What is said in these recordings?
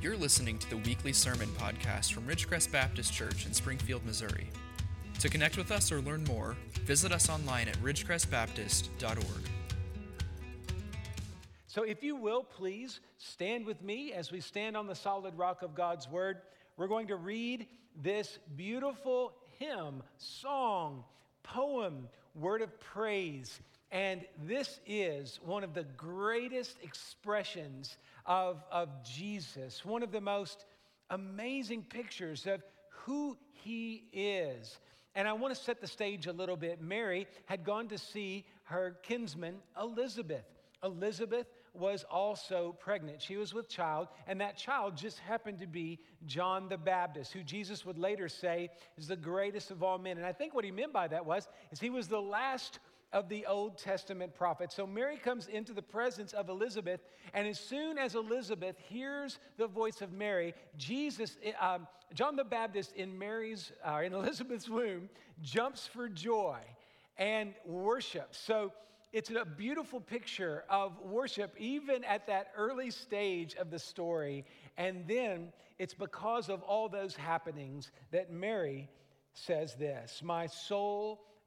You're listening to the weekly sermon podcast from Ridgecrest Baptist Church in Springfield, Missouri. To connect with us or learn more, visit us online at ridgecrestbaptist.org. So, if you will, please stand with me as we stand on the solid rock of God's Word. We're going to read this beautiful hymn, song, poem, word of praise. And this is one of the greatest expressions of, of Jesus, one of the most amazing pictures of who he is. And I want to set the stage a little bit. Mary had gone to see her kinsman, Elizabeth. Elizabeth was also pregnant. She was with child, and that child just happened to be John the Baptist, who Jesus would later say is the greatest of all men. And I think what he meant by that was is he was the last of the Old Testament prophets. So Mary comes into the presence of Elizabeth, and as soon as Elizabeth hears the voice of Mary, Jesus, eh, um, John the Baptist in Mary's, uh, in Elizabeth's womb, jumps for joy and worships. So it's a beautiful picture of worship, even at that early stage of the story. And then it's because of all those happenings that Mary says this My soul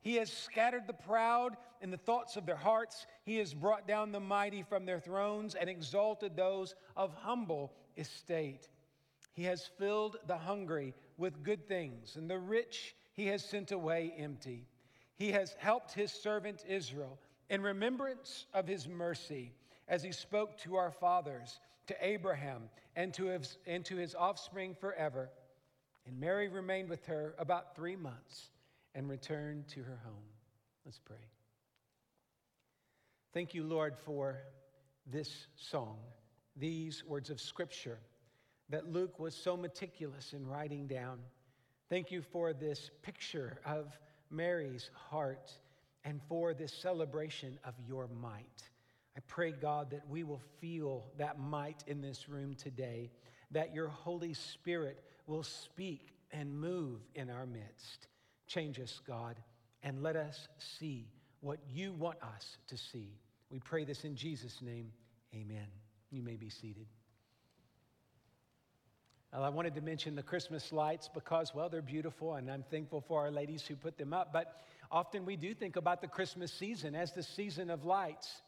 He has scattered the proud in the thoughts of their hearts. He has brought down the mighty from their thrones and exalted those of humble estate. He has filled the hungry with good things, and the rich he has sent away empty. He has helped his servant Israel in remembrance of his mercy as he spoke to our fathers, to Abraham, and to his, and to his offspring forever. And Mary remained with her about three months and return to her home. Let's pray. Thank you, Lord, for this song, these words of scripture that Luke was so meticulous in writing down. Thank you for this picture of Mary's heart and for this celebration of your might. I pray, God, that we will feel that might in this room today, that your Holy Spirit will speak and move in our midst. Change us, God, and let us see what you want us to see. We pray this in Jesus' name. Amen. You may be seated. Well, I wanted to mention the Christmas lights because, well, they're beautiful, and I'm thankful for our ladies who put them up. But often we do think about the Christmas season as the season of lights.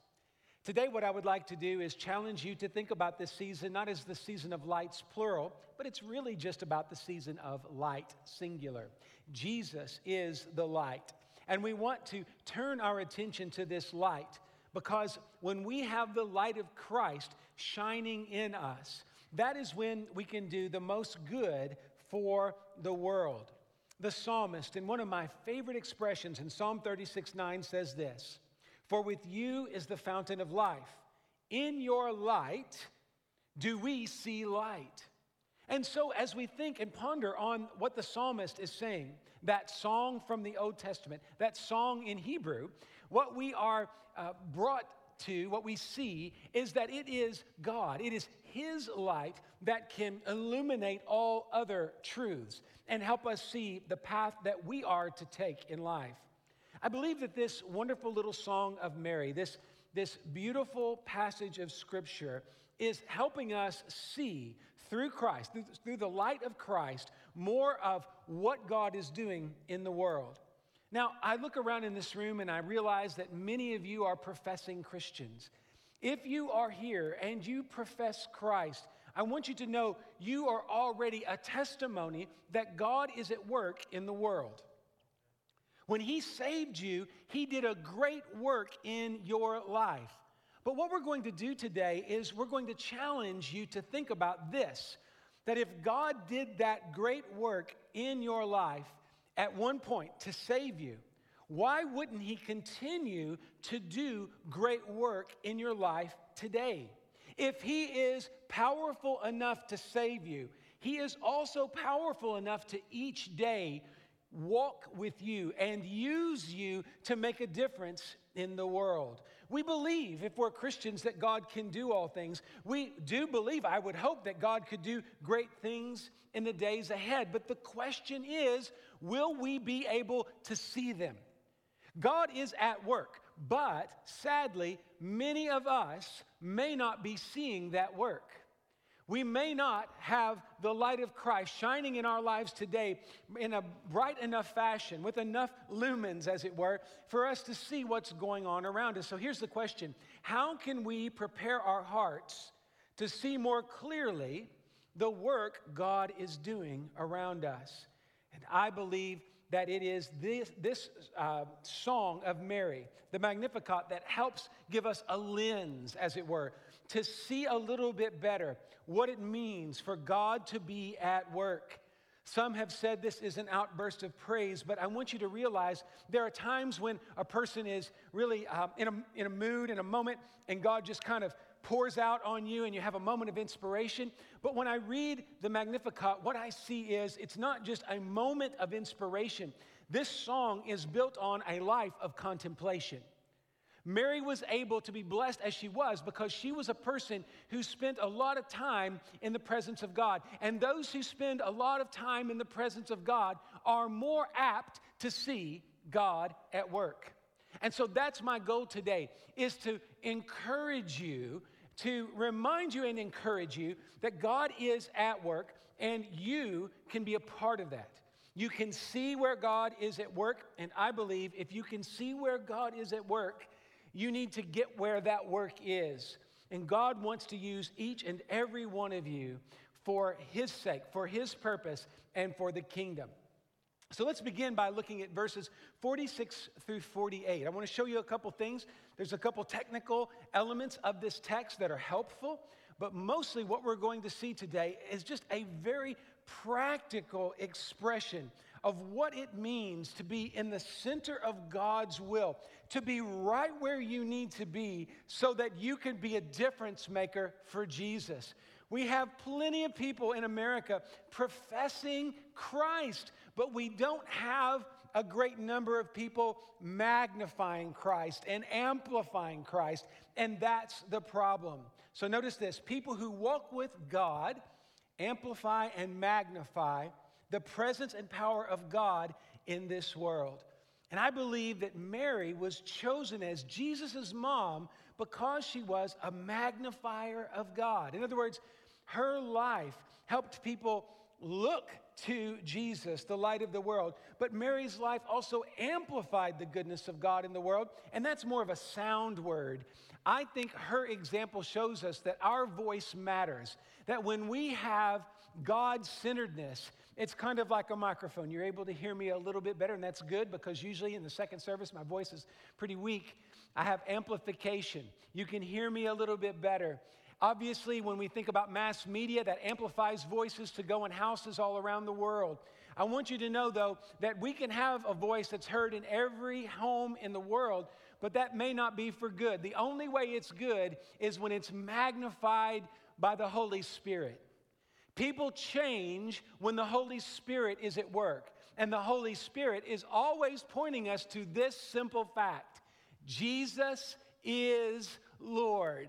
Today, what I would like to do is challenge you to think about this season not as the season of lights, plural, but it's really just about the season of light, singular. Jesus is the light. And we want to turn our attention to this light because when we have the light of Christ shining in us, that is when we can do the most good for the world. The psalmist, in one of my favorite expressions in Psalm 36 9, says this For with you is the fountain of life. In your light do we see light. And so, as we think and ponder on what the psalmist is saying, that song from the Old Testament, that song in Hebrew, what we are uh, brought to, what we see, is that it is God. It is His light that can illuminate all other truths and help us see the path that we are to take in life. I believe that this wonderful little song of Mary, this, this beautiful passage of Scripture, is helping us see through Christ, through, through the light of Christ, more of what God is doing in the world. Now, I look around in this room and I realize that many of you are professing Christians. If you are here and you profess Christ, I want you to know you are already a testimony that God is at work in the world. When He saved you, He did a great work in your life. But what we're going to do today is we're going to challenge you to think about this that if God did that great work in your life at one point to save you, why wouldn't He continue to do great work in your life today? If He is powerful enough to save you, He is also powerful enough to each day walk with you and use you to make a difference in the world. We believe, if we're Christians, that God can do all things. We do believe, I would hope, that God could do great things in the days ahead. But the question is, will we be able to see them? God is at work, but sadly, many of us may not be seeing that work. We may not have the light of Christ shining in our lives today in a bright enough fashion, with enough lumens, as it were, for us to see what's going on around us. So here's the question How can we prepare our hearts to see more clearly the work God is doing around us? And I believe that it is this, this uh, song of Mary, the Magnificat, that helps give us a lens, as it were, to see a little bit better what it means for God to be at work. Some have said this is an outburst of praise, but I want you to realize there are times when a person is really um, in, a, in a mood, in a moment, and God just kind of pours out on you and you have a moment of inspiration. But when I read the Magnificat, what I see is it's not just a moment of inspiration. This song is built on a life of contemplation. Mary was able to be blessed as she was because she was a person who spent a lot of time in the presence of God. And those who spend a lot of time in the presence of God are more apt to see God at work. And so that's my goal today is to encourage you to remind you and encourage you that God is at work and you can be a part of that. You can see where God is at work, and I believe if you can see where God is at work, you need to get where that work is. And God wants to use each and every one of you for His sake, for His purpose, and for the kingdom. So let's begin by looking at verses 46 through 48. I want to show you a couple things. There's a couple technical elements of this text that are helpful, but mostly what we're going to see today is just a very practical expression of what it means to be in the center of God's will, to be right where you need to be so that you can be a difference maker for Jesus. We have plenty of people in America professing Christ, but we don't have a great number of people magnifying Christ and amplifying Christ, and that's the problem. So notice this people who walk with God amplify and magnify the presence and power of God in this world. And I believe that Mary was chosen as Jesus' mom because she was a magnifier of God. In other words, her life helped people look to Jesus, the light of the world. But Mary's life also amplified the goodness of God in the world, and that's more of a sound word. I think her example shows us that our voice matters, that when we have God centeredness, it's kind of like a microphone. You're able to hear me a little bit better, and that's good because usually in the second service, my voice is pretty weak. I have amplification. You can hear me a little bit better. Obviously, when we think about mass media, that amplifies voices to go in houses all around the world. I want you to know, though, that we can have a voice that's heard in every home in the world, but that may not be for good. The only way it's good is when it's magnified by the Holy Spirit. People change when the Holy Spirit is at work. And the Holy Spirit is always pointing us to this simple fact Jesus is Lord.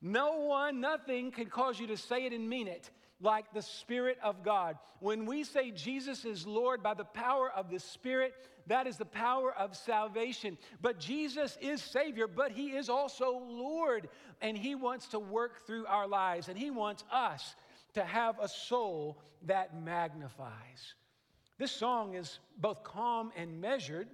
No one, nothing can cause you to say it and mean it like the Spirit of God. When we say Jesus is Lord by the power of the Spirit, that is the power of salvation. But Jesus is Savior, but He is also Lord, and He wants to work through our lives, and He wants us to have a soul that magnifies. This song is both calm and measured,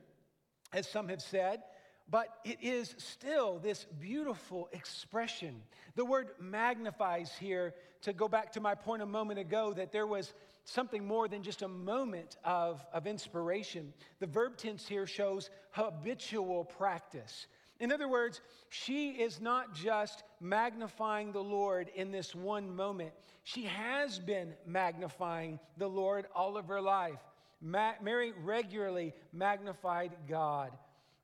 as some have said but it is still this beautiful expression. The word magnifies here, to go back to my point a moment ago, that there was something more than just a moment of, of inspiration. The verb tense here shows habitual practice. In other words, she is not just magnifying the Lord in this one moment, she has been magnifying the Lord all of her life. Ma- Mary regularly magnified God.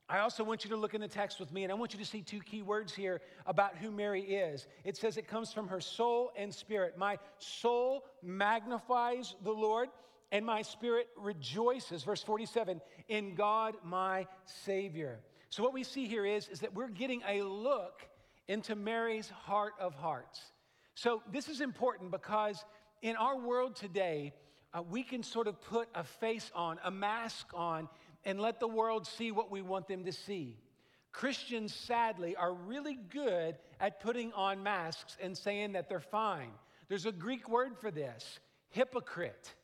I also want you to look in the text with me, and I want you to see two key words here about who Mary is. It says it comes from her soul and spirit. My soul magnifies the Lord, and my spirit rejoices, verse 47, in God my Savior. So, what we see here is, is that we're getting a look into Mary's heart of hearts. So, this is important because in our world today, uh, we can sort of put a face on, a mask on, and let the world see what we want them to see. Christians, sadly, are really good at putting on masks and saying that they're fine. There's a Greek word for this hypocrite.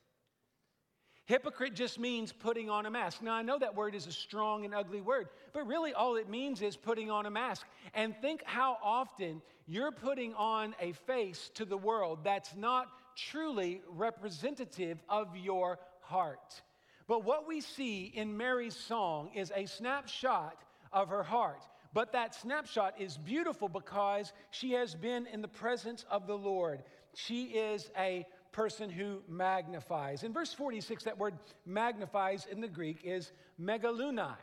Hypocrite just means putting on a mask. Now, I know that word is a strong and ugly word, but really all it means is putting on a mask. And think how often you're putting on a face to the world that's not truly representative of your heart. But what we see in Mary's song is a snapshot of her heart. But that snapshot is beautiful because she has been in the presence of the Lord. She is a person who magnifies. In verse 46, that word magnifies in the Greek is megalunai.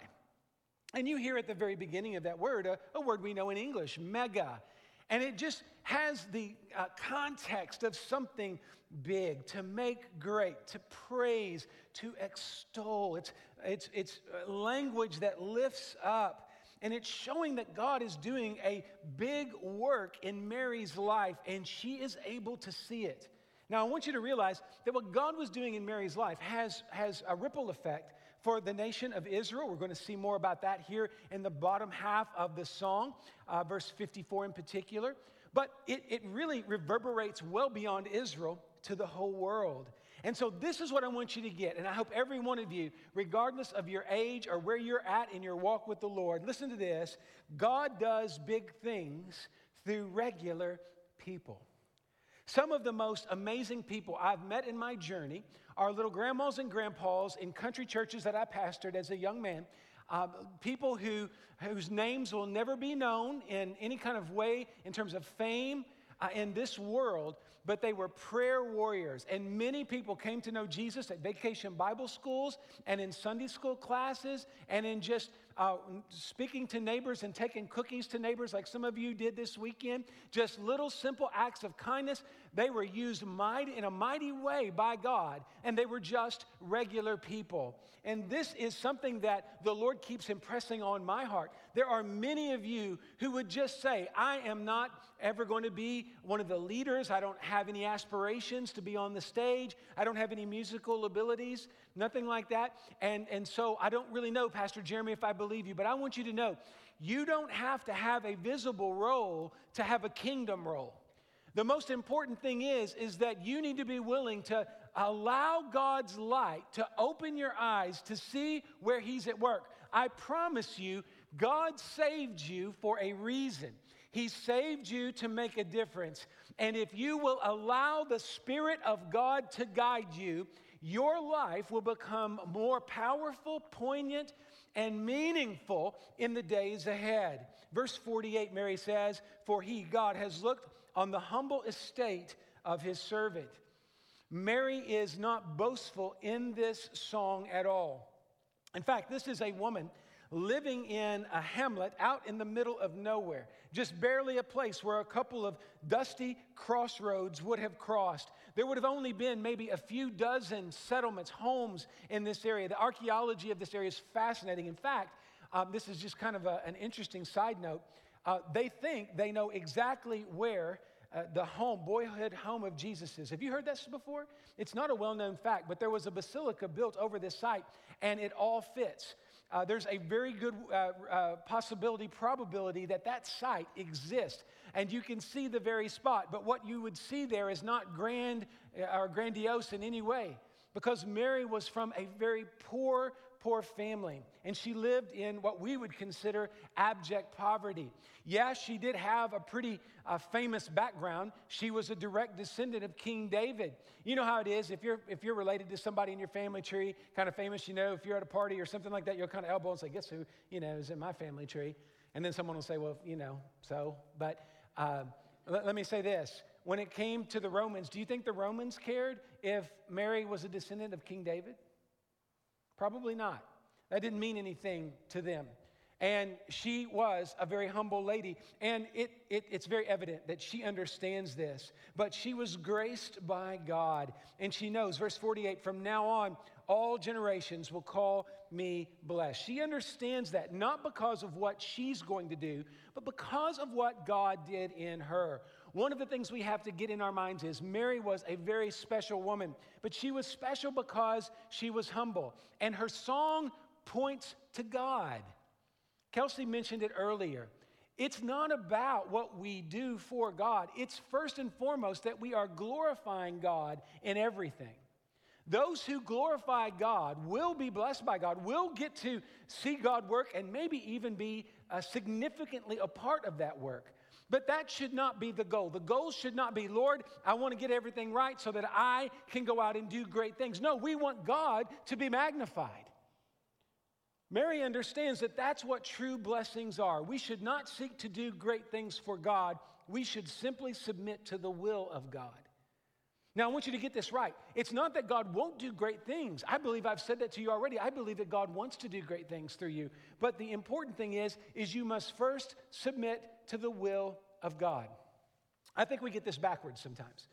And you hear at the very beginning of that word a, a word we know in English, mega. And it just has the uh, context of something big, to make great, to praise, to extol. It's, it's, it's language that lifts up. And it's showing that God is doing a big work in Mary's life, and she is able to see it. Now, I want you to realize that what God was doing in Mary's life has, has a ripple effect for the nation of Israel. We're going to see more about that here in the bottom half of the song, uh, verse 54 in particular. But it, it really reverberates well beyond Israel to the whole world. And so, this is what I want you to get. And I hope every one of you, regardless of your age or where you're at in your walk with the Lord, listen to this God does big things through regular people. Some of the most amazing people I've met in my journey are little grandmas and grandpas in country churches that I pastored as a young man. Uh, people who, whose names will never be known in any kind of way in terms of fame uh, in this world, but they were prayer warriors. And many people came to know Jesus at vacation Bible schools and in Sunday school classes and in just uh, speaking to neighbors and taking cookies to neighbors, like some of you did this weekend. Just little simple acts of kindness. They were used mighty, in a mighty way by God, and they were just regular people. And this is something that the Lord keeps impressing on my heart. There are many of you who would just say, I am not ever going to be one of the leaders. I don't have any aspirations to be on the stage. I don't have any musical abilities, nothing like that. And, and so I don't really know, Pastor Jeremy, if I believe you, but I want you to know you don't have to have a visible role to have a kingdom role. The most important thing is, is that you need to be willing to allow God's light to open your eyes to see where He's at work. I promise you, God saved you for a reason. He saved you to make a difference. And if you will allow the Spirit of God to guide you, your life will become more powerful, poignant, and meaningful in the days ahead. Verse 48, Mary says, For he, God, has looked on the humble estate of his servant. Mary is not boastful in this song at all. In fact, this is a woman living in a hamlet out in the middle of nowhere, just barely a place where a couple of dusty crossroads would have crossed. There would have only been maybe a few dozen settlements, homes in this area. The archaeology of this area is fascinating. In fact, um, this is just kind of a, an interesting side note. Uh, they think they know exactly where uh, the home, boyhood home of Jesus is. Have you heard this before? It's not a well known fact, but there was a basilica built over this site, and it all fits. Uh, there's a very good uh, uh possibility, probability that that site exists, and you can see the very spot. But what you would see there is not grand uh, or grandiose in any way, because Mary was from a very poor poor family, and she lived in what we would consider abject poverty. Yes, she did have a pretty uh, famous background. She was a direct descendant of King David. You know how it is if you're if you're related to somebody in your family tree, kind of famous. You know, if you're at a party or something like that, you'll kind of elbow and say, "Guess who? You know, is in my family tree." And then someone will say, "Well, you know, so." But uh, let me say this: when it came to the Romans, do you think the Romans cared if Mary was a descendant of King David? Probably not. That didn't mean anything to them. And she was a very humble lady. And it, it, it's very evident that she understands this. But she was graced by God. And she knows, verse 48, from now on, all generations will call me blessed. She understands that not because of what she's going to do, but because of what God did in her. One of the things we have to get in our minds is Mary was a very special woman, but she was special because she was humble. And her song points to God. Kelsey mentioned it earlier. It's not about what we do for God, it's first and foremost that we are glorifying God in everything. Those who glorify God will be blessed by God, will get to see God work, and maybe even be uh, significantly a part of that work. But that should not be the goal. The goal should not be, Lord, I want to get everything right so that I can go out and do great things. No, we want God to be magnified. Mary understands that that's what true blessings are. We should not seek to do great things for God, we should simply submit to the will of God. Now, I want you to get this right. It's not that God won't do great things. I believe I've said that to you already. I believe that God wants to do great things through you. But the important thing is, is you must first submit to the will of God. I think we get this backwards sometimes.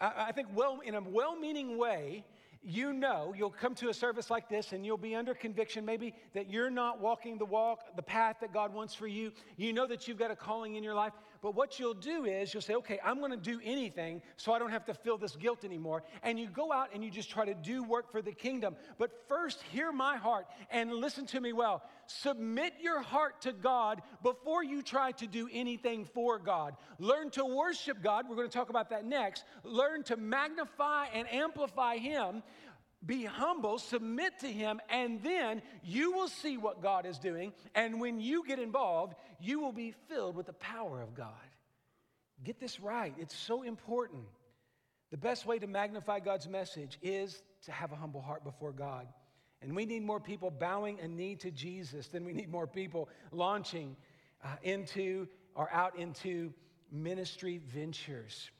I, I think, well, in a well meaning way, you know you'll come to a service like this and you'll be under conviction maybe that you're not walking the walk the path that god wants for you you know that you've got a calling in your life but what you'll do is you'll say okay i'm going to do anything so i don't have to feel this guilt anymore. And you go out and you just try to do work for the kingdom. But first hear my heart and listen to me well. Submit your heart to god before you try to do anything for god. Learn to worship god. We're going to talk about that next. Learn to magnify and amplify him be humble, submit to Him, and then you will see what God is doing. And when you get involved, you will be filled with the power of God. Get this right, it's so important. The best way to magnify God's message is to have a humble heart before God. And we need more people bowing a knee to Jesus than we need more people launching uh, into or out into ministry ventures.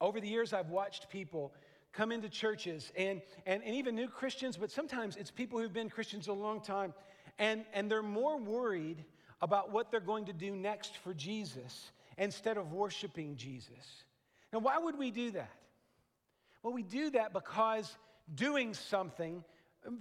Over the years, I've watched people come into churches and, and, and even new Christians, but sometimes it's people who've been Christians a long time and, and they're more worried about what they're going to do next for Jesus instead of worshiping Jesus. Now, why would we do that? Well, we do that because doing something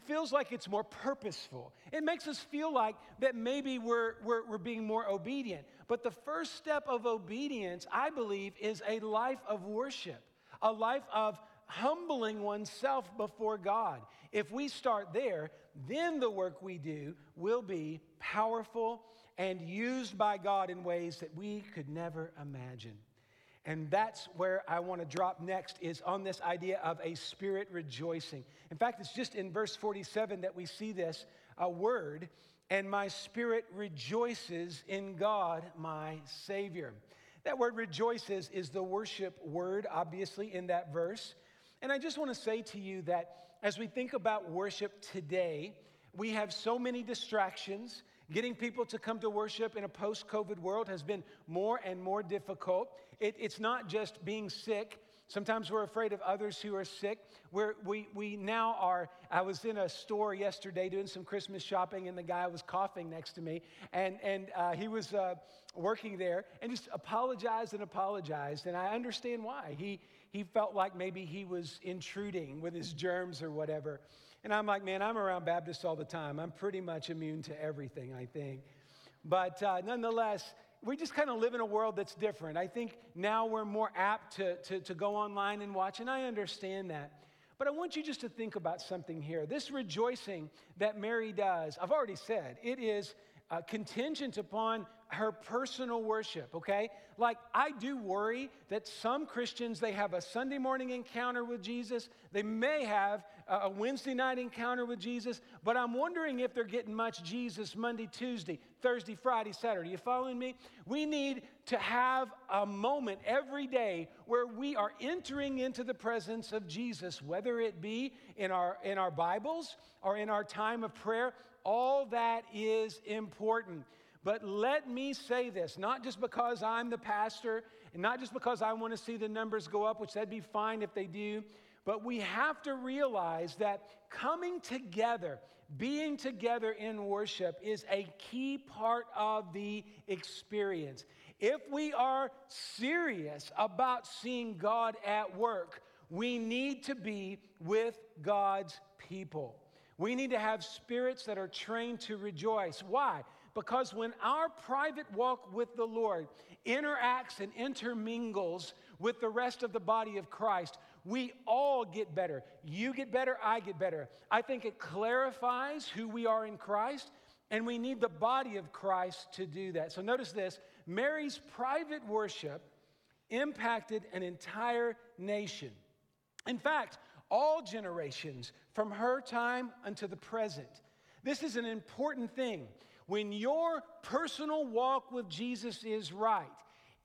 feels like it's more purposeful. It makes us feel like that maybe we're, we're, we're being more obedient. But the first step of obedience, I believe, is a life of worship, a life of humbling oneself before God. If we start there, then the work we do will be powerful and used by God in ways that we could never imagine. And that's where I want to drop next is on this idea of a spirit rejoicing. In fact, it's just in verse 47 that we see this a word, and my spirit rejoices in God, my Savior. That word rejoices is the worship word, obviously, in that verse. And I just want to say to you that as we think about worship today, we have so many distractions. Getting people to come to worship in a post COVID world has been more and more difficult. It, it's not just being sick. Sometimes we're afraid of others who are sick. We're, we, we now are. I was in a store yesterday doing some Christmas shopping, and the guy was coughing next to me. And, and uh, he was uh, working there and just apologized and apologized. And I understand why. He, he felt like maybe he was intruding with his germs or whatever. And I'm like, man, I'm around Baptists all the time. I'm pretty much immune to everything, I think. But uh, nonetheless, we just kind of live in a world that's different. I think now we're more apt to, to, to go online and watch, and I understand that. But I want you just to think about something here. This rejoicing that Mary does, I've already said, it is uh, contingent upon her personal worship, okay? Like, I do worry that some Christians, they have a Sunday morning encounter with Jesus. They may have a Wednesday night encounter with Jesus, but I'm wondering if they're getting much Jesus Monday, Tuesday, Thursday, Friday, Saturday. You following me? We need to have a moment every day where we are entering into the presence of Jesus, whether it be in our, in our Bibles or in our time of prayer. All that is important. But let me say this, not just because I'm the pastor, and not just because I want to see the numbers go up, which that'd be fine if they do, but we have to realize that coming together, being together in worship is a key part of the experience. If we are serious about seeing God at work, we need to be with God's people. We need to have spirits that are trained to rejoice. Why? Because when our private walk with the Lord interacts and intermingles with the rest of the body of Christ, we all get better. You get better, I get better. I think it clarifies who we are in Christ, and we need the body of Christ to do that. So notice this Mary's private worship impacted an entire nation. In fact, all generations from her time unto the present. This is an important thing. When your personal walk with Jesus is right,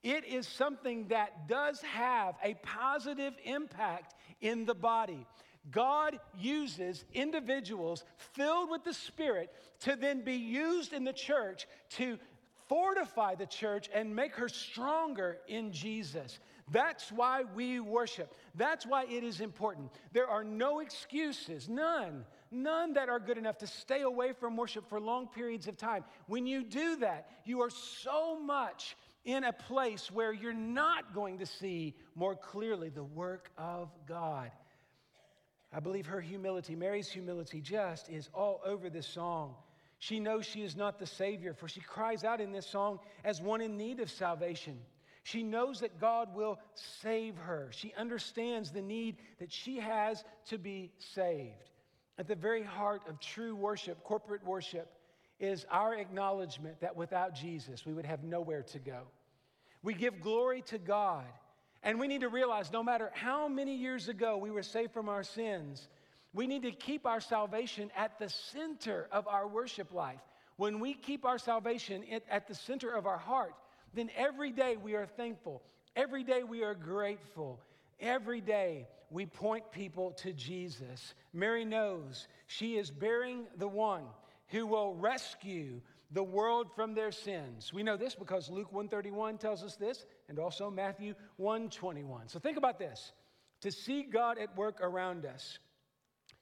it is something that does have a positive impact in the body. God uses individuals filled with the Spirit to then be used in the church to fortify the church and make her stronger in Jesus. That's why we worship. That's why it is important. There are no excuses, none, none that are good enough to stay away from worship for long periods of time. When you do that, you are so much in a place where you're not going to see more clearly the work of God. I believe her humility, Mary's humility, just is all over this song. She knows she is not the Savior, for she cries out in this song as one in need of salvation. She knows that God will save her. She understands the need that she has to be saved. At the very heart of true worship, corporate worship, is our acknowledgement that without Jesus, we would have nowhere to go. We give glory to God. And we need to realize no matter how many years ago we were saved from our sins, we need to keep our salvation at the center of our worship life. When we keep our salvation at the center of our heart, then every day we are thankful. Every day we are grateful. Every day we point people to Jesus. Mary knows she is bearing the one who will rescue the world from their sins. We know this because Luke 131 tells us this and also Matthew 121. So think about this. To see God at work around us,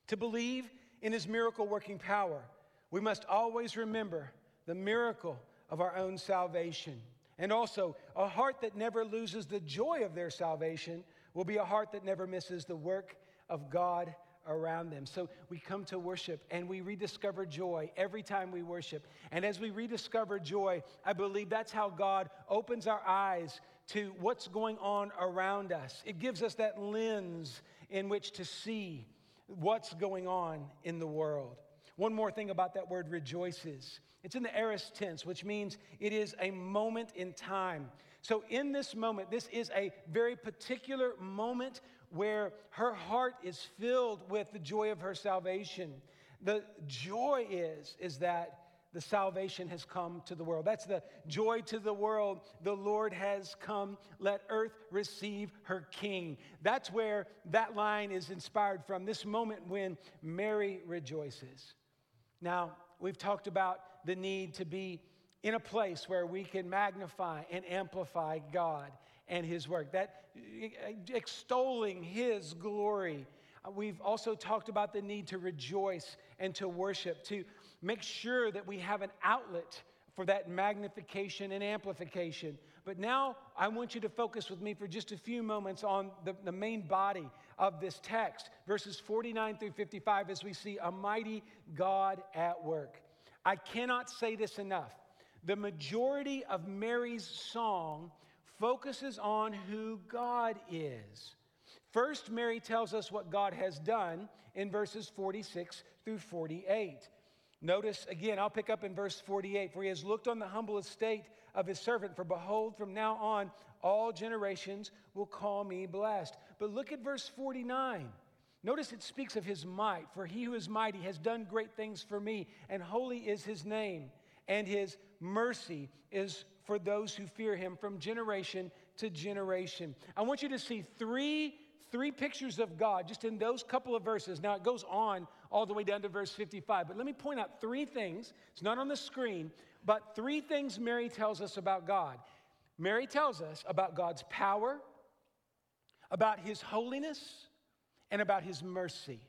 to believe in his miracle working power, we must always remember the miracle of our own salvation. And also, a heart that never loses the joy of their salvation will be a heart that never misses the work of God around them. So we come to worship and we rediscover joy every time we worship. And as we rediscover joy, I believe that's how God opens our eyes to what's going on around us. It gives us that lens in which to see what's going on in the world. One more thing about that word rejoices. It's in the aorist tense, which means it is a moment in time. So, in this moment, this is a very particular moment where her heart is filled with the joy of her salvation. The joy is, is that the salvation has come to the world. That's the joy to the world. The Lord has come. Let earth receive her king. That's where that line is inspired from, this moment when Mary rejoices. Now, we've talked about the need to be in a place where we can magnify and amplify God and His work, that extolling His glory. Uh, we've also talked about the need to rejoice and to worship, to make sure that we have an outlet for that magnification and amplification. But now I want you to focus with me for just a few moments on the, the main body of this text, verses 49 through 55, as we see a mighty God at work. I cannot say this enough. The majority of Mary's song focuses on who God is. First, Mary tells us what God has done in verses 46 through 48. Notice again, I'll pick up in verse 48 for he has looked on the humble estate of his servant, for behold, from now on all generations will call me blessed. But look at verse 49. Notice it speaks of his might, for he who is mighty has done great things for me, and holy is his name, and his mercy is for those who fear him from generation to generation. I want you to see three three pictures of God just in those couple of verses. Now it goes on all the way down to verse 55, but let me point out three things. It's not on the screen, but three things Mary tells us about God. Mary tells us about God's power, about his holiness, and about his mercy.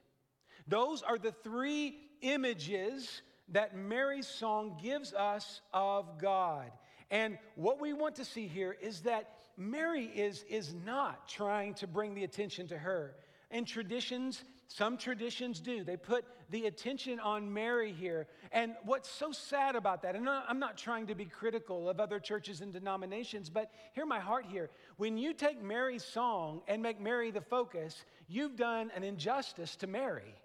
Those are the three images that Mary's song gives us of God. And what we want to see here is that Mary is, is not trying to bring the attention to her. And traditions, some traditions do. They put the attention on Mary here. And what's so sad about that, and I'm not trying to be critical of other churches and denominations, but hear my heart here. When you take Mary's song and make Mary the focus, you've done an injustice to Mary.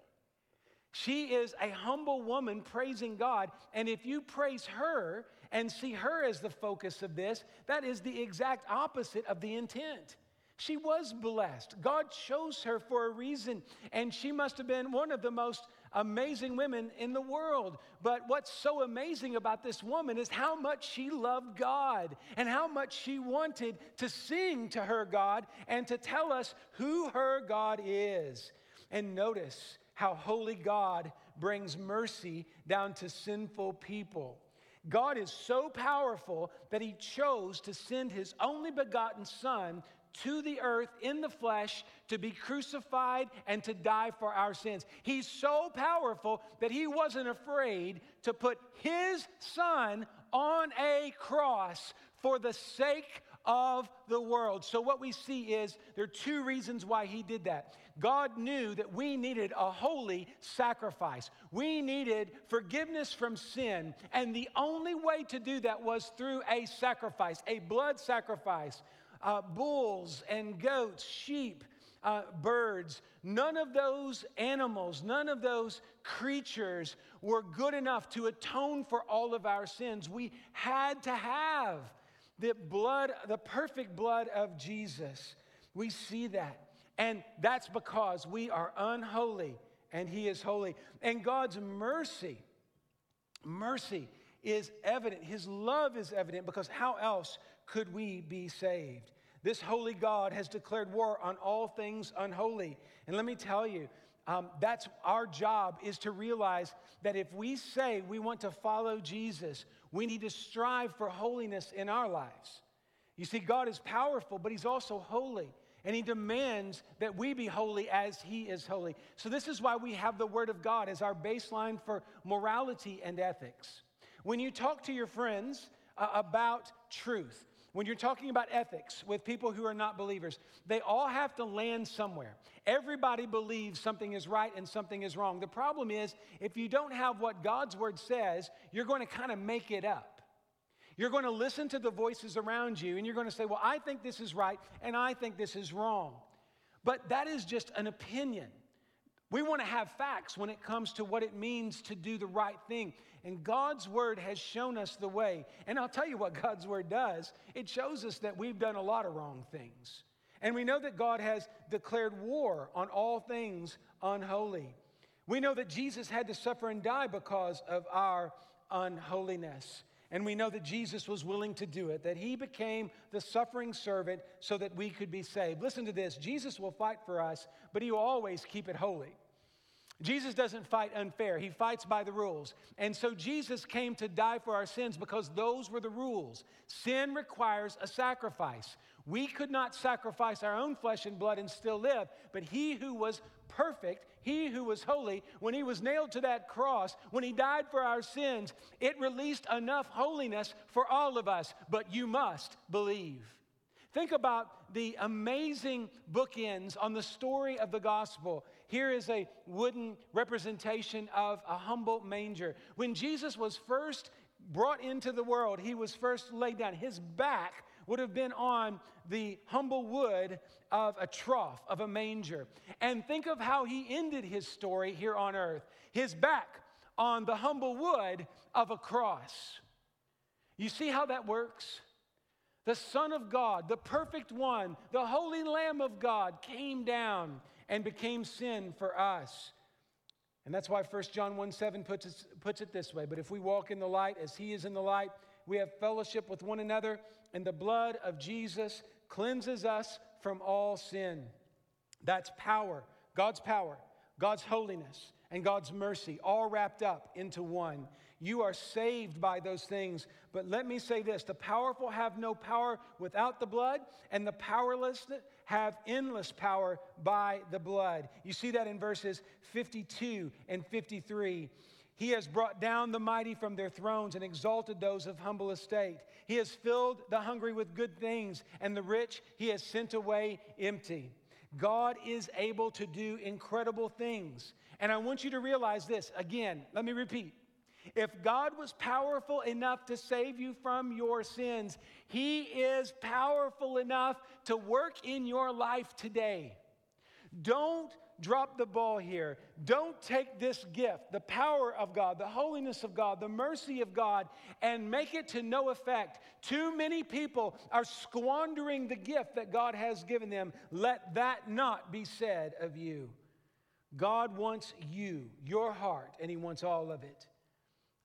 She is a humble woman praising God. And if you praise her and see her as the focus of this, that is the exact opposite of the intent. She was blessed. God chose her for a reason, and she must have been one of the most amazing women in the world. But what's so amazing about this woman is how much she loved God and how much she wanted to sing to her God and to tell us who her God is. And notice, how holy God brings mercy down to sinful people. God is so powerful that he chose to send his only begotten Son to the earth in the flesh to be crucified and to die for our sins. He's so powerful that he wasn't afraid to put his Son on a cross for the sake of the world. So, what we see is there are two reasons why he did that. God knew that we needed a holy sacrifice. We needed forgiveness from sin. And the only way to do that was through a sacrifice, a blood sacrifice. Uh, bulls and goats, sheep, uh, birds, none of those animals, none of those creatures were good enough to atone for all of our sins. We had to have the blood, the perfect blood of Jesus. We see that. And that's because we are unholy and He is holy. And God's mercy, mercy is evident. His love is evident because how else could we be saved? This holy God has declared war on all things unholy. And let me tell you, um, that's our job is to realize that if we say we want to follow Jesus, we need to strive for holiness in our lives. You see, God is powerful, but He's also holy. And he demands that we be holy as he is holy. So, this is why we have the Word of God as our baseline for morality and ethics. When you talk to your friends uh, about truth, when you're talking about ethics with people who are not believers, they all have to land somewhere. Everybody believes something is right and something is wrong. The problem is, if you don't have what God's Word says, you're going to kind of make it up. You're going to listen to the voices around you and you're going to say, Well, I think this is right and I think this is wrong. But that is just an opinion. We want to have facts when it comes to what it means to do the right thing. And God's word has shown us the way. And I'll tell you what God's word does it shows us that we've done a lot of wrong things. And we know that God has declared war on all things unholy. We know that Jesus had to suffer and die because of our unholiness. And we know that Jesus was willing to do it, that he became the suffering servant so that we could be saved. Listen to this Jesus will fight for us, but he will always keep it holy. Jesus doesn't fight unfair, he fights by the rules. And so Jesus came to die for our sins because those were the rules. Sin requires a sacrifice. We could not sacrifice our own flesh and blood and still live, but he who was perfect, he who was holy, when he was nailed to that cross, when he died for our sins, it released enough holiness for all of us. But you must believe. Think about the amazing bookends on the story of the gospel. Here is a wooden representation of a humble manger. When Jesus was first brought into the world, he was first laid down. His back would have been on the humble wood of a trough, of a manger. And think of how he ended his story here on earth his back on the humble wood of a cross. You see how that works? The Son of God, the perfect one, the Holy Lamb of God came down and became sin for us. And that's why 1 John 1 7 puts it, puts it this way But if we walk in the light as he is in the light, we have fellowship with one another, and the blood of Jesus cleanses us from all sin. That's power, God's power, God's holiness, and God's mercy, all wrapped up into one. You are saved by those things. But let me say this the powerful have no power without the blood, and the powerless have endless power by the blood. You see that in verses 52 and 53. He has brought down the mighty from their thrones and exalted those of humble estate. He has filled the hungry with good things, and the rich he has sent away empty. God is able to do incredible things. And I want you to realize this again, let me repeat. If God was powerful enough to save you from your sins, He is powerful enough to work in your life today. Don't drop the ball here. Don't take this gift, the power of God, the holiness of God, the mercy of God, and make it to no effect. Too many people are squandering the gift that God has given them. Let that not be said of you. God wants you, your heart, and He wants all of it.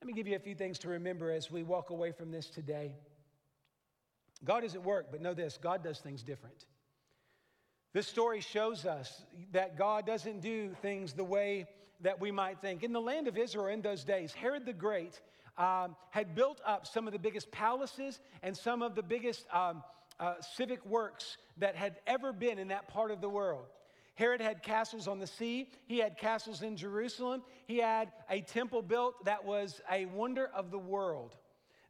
Let me give you a few things to remember as we walk away from this today. God is at work, but know this God does things different. This story shows us that God doesn't do things the way that we might think. In the land of Israel in those days, Herod the Great um, had built up some of the biggest palaces and some of the biggest um, uh, civic works that had ever been in that part of the world. Herod had castles on the sea. He had castles in Jerusalem. He had a temple built that was a wonder of the world.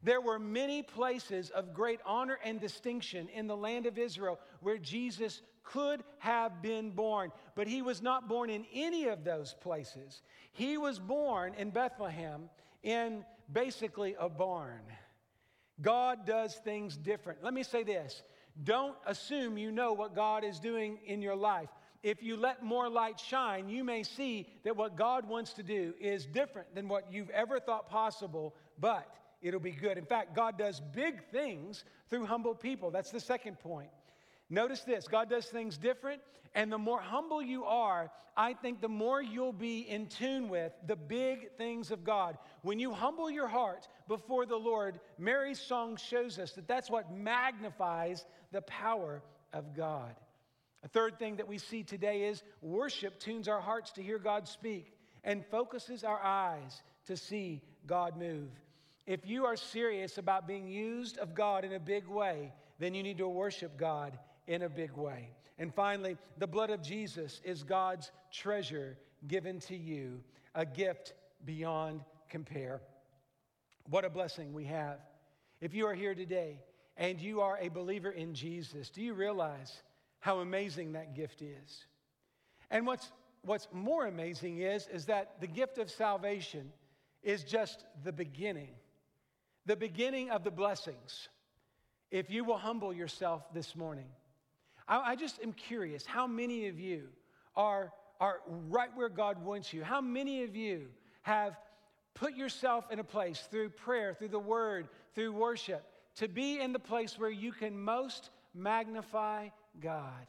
There were many places of great honor and distinction in the land of Israel where Jesus could have been born, but he was not born in any of those places. He was born in Bethlehem in basically a barn. God does things different. Let me say this don't assume you know what God is doing in your life. If you let more light shine, you may see that what God wants to do is different than what you've ever thought possible, but it'll be good. In fact, God does big things through humble people. That's the second point. Notice this God does things different, and the more humble you are, I think the more you'll be in tune with the big things of God. When you humble your heart before the Lord, Mary's song shows us that that's what magnifies the power of God. A third thing that we see today is worship tunes our hearts to hear God speak and focuses our eyes to see God move. If you are serious about being used of God in a big way, then you need to worship God in a big way. And finally, the blood of Jesus is God's treasure given to you, a gift beyond compare. What a blessing we have. If you are here today and you are a believer in Jesus, do you realize how amazing that gift is? And what's, what's more amazing is, is that the gift of salvation is just the beginning, the beginning of the blessings. If you will humble yourself this morning, I, I just am curious how many of you are, are right where God wants you? How many of you have put yourself in a place through prayer, through the word, through worship, to be in the place where you can most magnify God?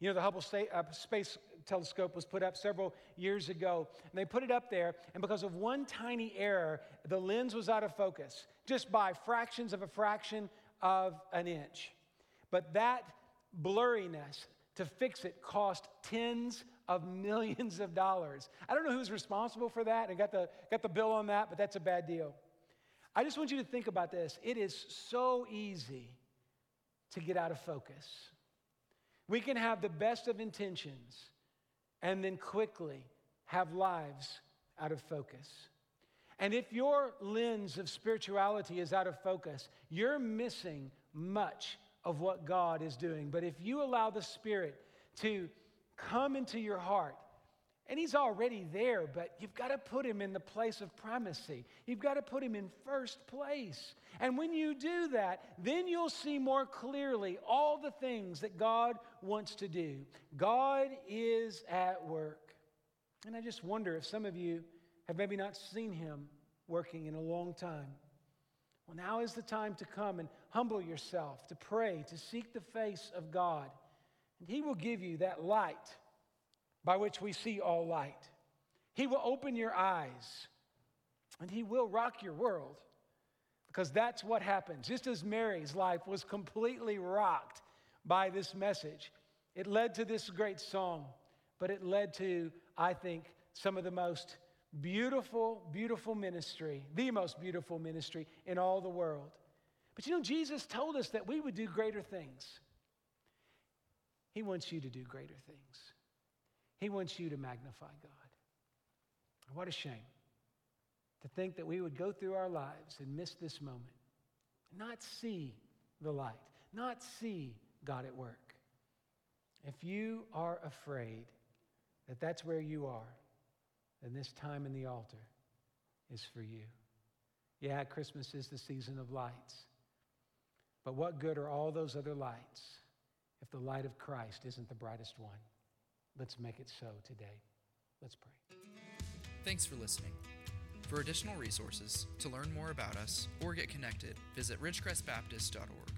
You know, the Hubble uh, Space Telescope was put up several years ago, and they put it up there, and because of one tiny error, the lens was out of focus, just by fractions of a fraction of an inch. But that blurriness to fix it cost tens of millions of dollars. I don't know who's responsible for that. and got the, got the bill on that, but that's a bad deal. I just want you to think about this. It is so easy to get out of focus. We can have the best of intentions and then quickly have lives out of focus. And if your lens of spirituality is out of focus, you're missing much of what God is doing. But if you allow the Spirit to come into your heart, and He's already there, but you've got to put Him in the place of primacy. You've got to put Him in first place. And when you do that, then you'll see more clearly all the things that God wants to do. God is at work. And I just wonder if some of you have maybe not seen Him working in a long time. Well, now is the time to come and humble yourself, to pray, to seek the face of God. And He will give you that light by which we see all light. He will open your eyes and He will rock your world because that's what happens. Just as Mary's life was completely rocked by this message, it led to this great song, but it led to, I think, some of the most beautiful, beautiful ministry, the most beautiful ministry in all the world. But you know, Jesus told us that we would do greater things. He wants you to do greater things. He wants you to magnify God. What a shame to think that we would go through our lives and miss this moment, not see the light, not see God at work. If you are afraid that that's where you are, then this time in the altar is for you. Yeah, Christmas is the season of lights. But what good are all those other lights if the light of Christ isn't the brightest one? Let's make it so today. Let's pray. Thanks for listening. For additional resources, to learn more about us, or get connected, visit ridgecrestbaptist.org.